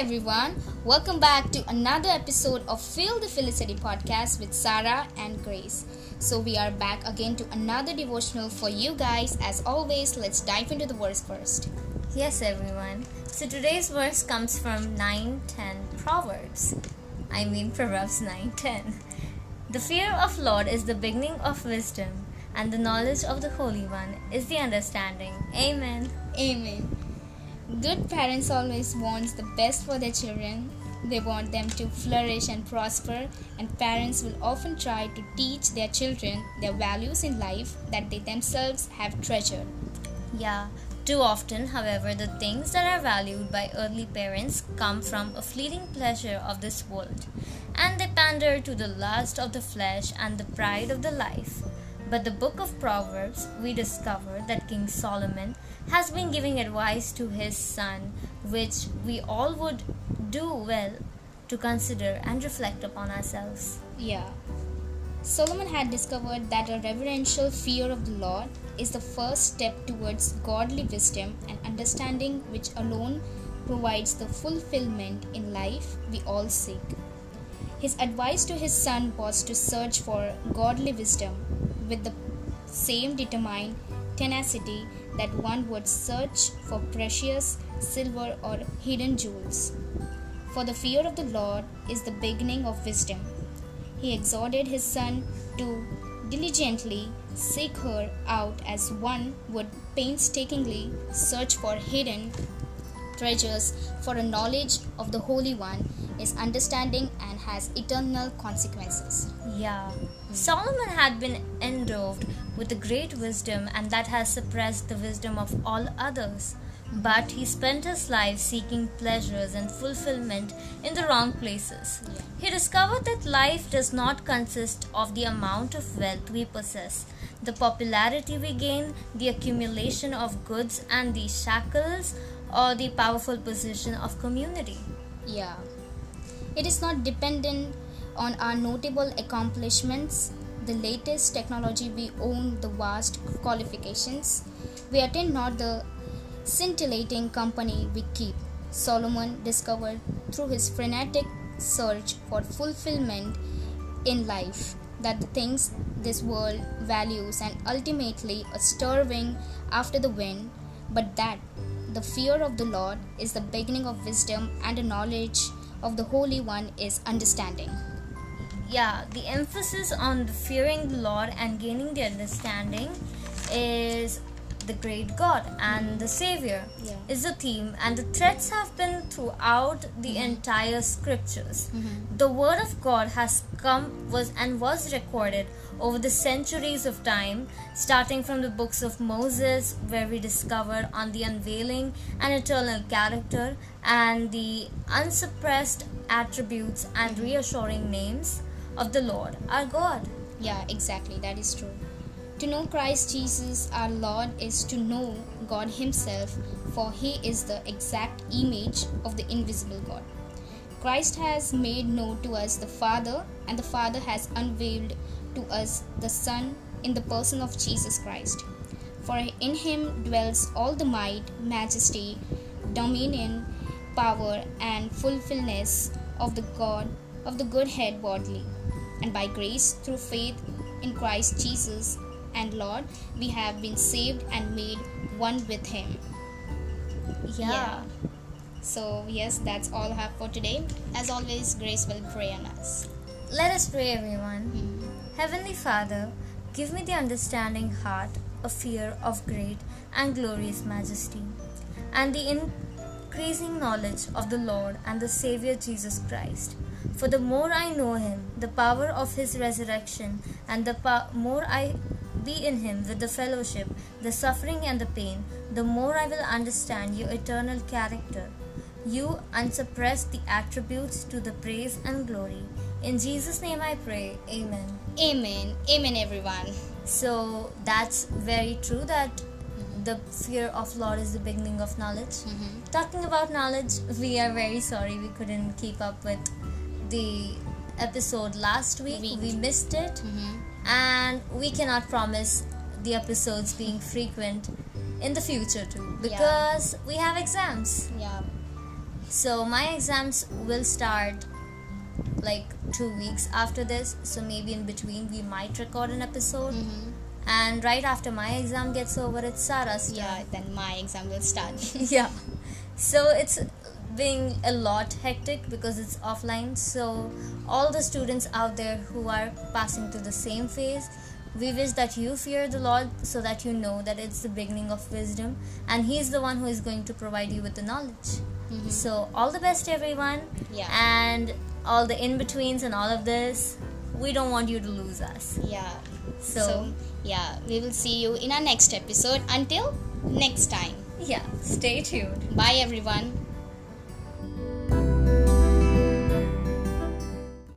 everyone. Welcome back to another episode of Feel the Felicity podcast with Sarah and Grace. So, we are back again to another devotional for you guys. As always, let's dive into the verse first. Yes, everyone. So today's verse comes from 9:10 Proverbs. I mean Proverbs 9:10. The fear of Lord is the beginning of wisdom, and the knowledge of the Holy One is the understanding. Amen. Amen. Good parents always want the best for their children. They want them to flourish and prosper, and parents will often try to teach their children their values in life that they themselves have treasured. Yeah, too often, however, the things that are valued by early parents come from a fleeting pleasure of this world, and they pander to the lust of the flesh and the pride of the life. But the book of Proverbs, we discover that King Solomon has been giving advice to his son, which we all would do well to consider and reflect upon ourselves. Yeah. Solomon had discovered that a reverential fear of the Lord is the first step towards godly wisdom and understanding, which alone provides the fulfillment in life we all seek. His advice to his son was to search for godly wisdom with the same determined tenacity that one would search for precious silver or hidden jewels. For the fear of the Lord is the beginning of wisdom. He exhorted his son to diligently seek her out as one would painstakingly search for hidden treasures, for a knowledge of the Holy One is understanding and has eternal consequences. Yeah. Hmm. Solomon had been endowed with a great wisdom, and that has suppressed the wisdom of all others. Hmm. But he spent his life seeking pleasures and fulfillment in the wrong places. Yeah. He discovered that life does not consist of the amount of wealth we possess, the popularity we gain, the accumulation of goods, and the shackles or the powerful position of community. Yeah. It is not dependent on our notable accomplishments, the latest technology we own, the vast qualifications. We attend not the scintillating company we keep. Solomon discovered through his frenetic search for fulfillment in life that the things this world values and ultimately a starving after the wind, but that the fear of the Lord is the beginning of wisdom and the knowledge of the Holy One is understanding. Yeah, the emphasis on the fearing the Lord and gaining the understanding is the great God and the Savior Yeah. is the theme, and the threads have been throughout the entire scriptures. Mhm. The Word of God has come was and was recorded over the centuries of time, starting from the books of Moses, where we discover on the unveiling and eternal character and the unsuppressed attributes and reassuring names of the Lord our God. Yeah, exactly, that is true. To know Christ Jesus our Lord is to know God Himself, for He is the exact image of the invisible God. Christ has made known to us the Father, and the Father has unveiled to us the Son in the person of Jesus Christ. For in Him dwells all the might, majesty, dominion, power, and fulfillment of the God of the Godhead bodily. And by grace through faith in Christ Jesus and Lord, we have been saved and made one with Him. Yeah. So, yes, that's all I have for today. As always, Grace will pray on us. Let us pray, everyone. Hmm. Heavenly Father, give me the understanding heart, a fear of great and glorious majesty, and the increasing knowledge of the Lord and the Savior Jesus Christ. For the more I know Him, the power of His resurrection, and the po- more I be in Him with the fellowship, the suffering, and the pain, the more I will understand your eternal character. You unsuppress the attributes to the praise and glory. In Jesus' name I pray. Amen. Amen. Amen, everyone. So that's very true that the fear of Lord is the beginning of knowledge. Mm-hmm. Talking about knowledge, we are very sorry we couldn't keep up with the episode last week. Week. We missed it, mm-hmm. And we cannot promise the episodes being frequent in the future too because we have exams. Yeah. So my exams will start like two weeks after this. So maybe in between we might record an episode. Mm-hmm. And right after my exam gets over, it's Sarah's Yeah, then my exam will start. yeah. So it's being a lot hectic because it's offline. So all the students out there who are passing through the same phase, we wish that you fear the Lord so that you know that it's the beginning of wisdom and He is the one who is going to provide you with the knowledge. Mhm. So all the best, everyone. Yeah. And all the in betweens and all of this, we don't want you to lose us. yeah. So, so, yeah, we will see you in our next episode. Until next time. yeah, stay tuned. Bye, everyone.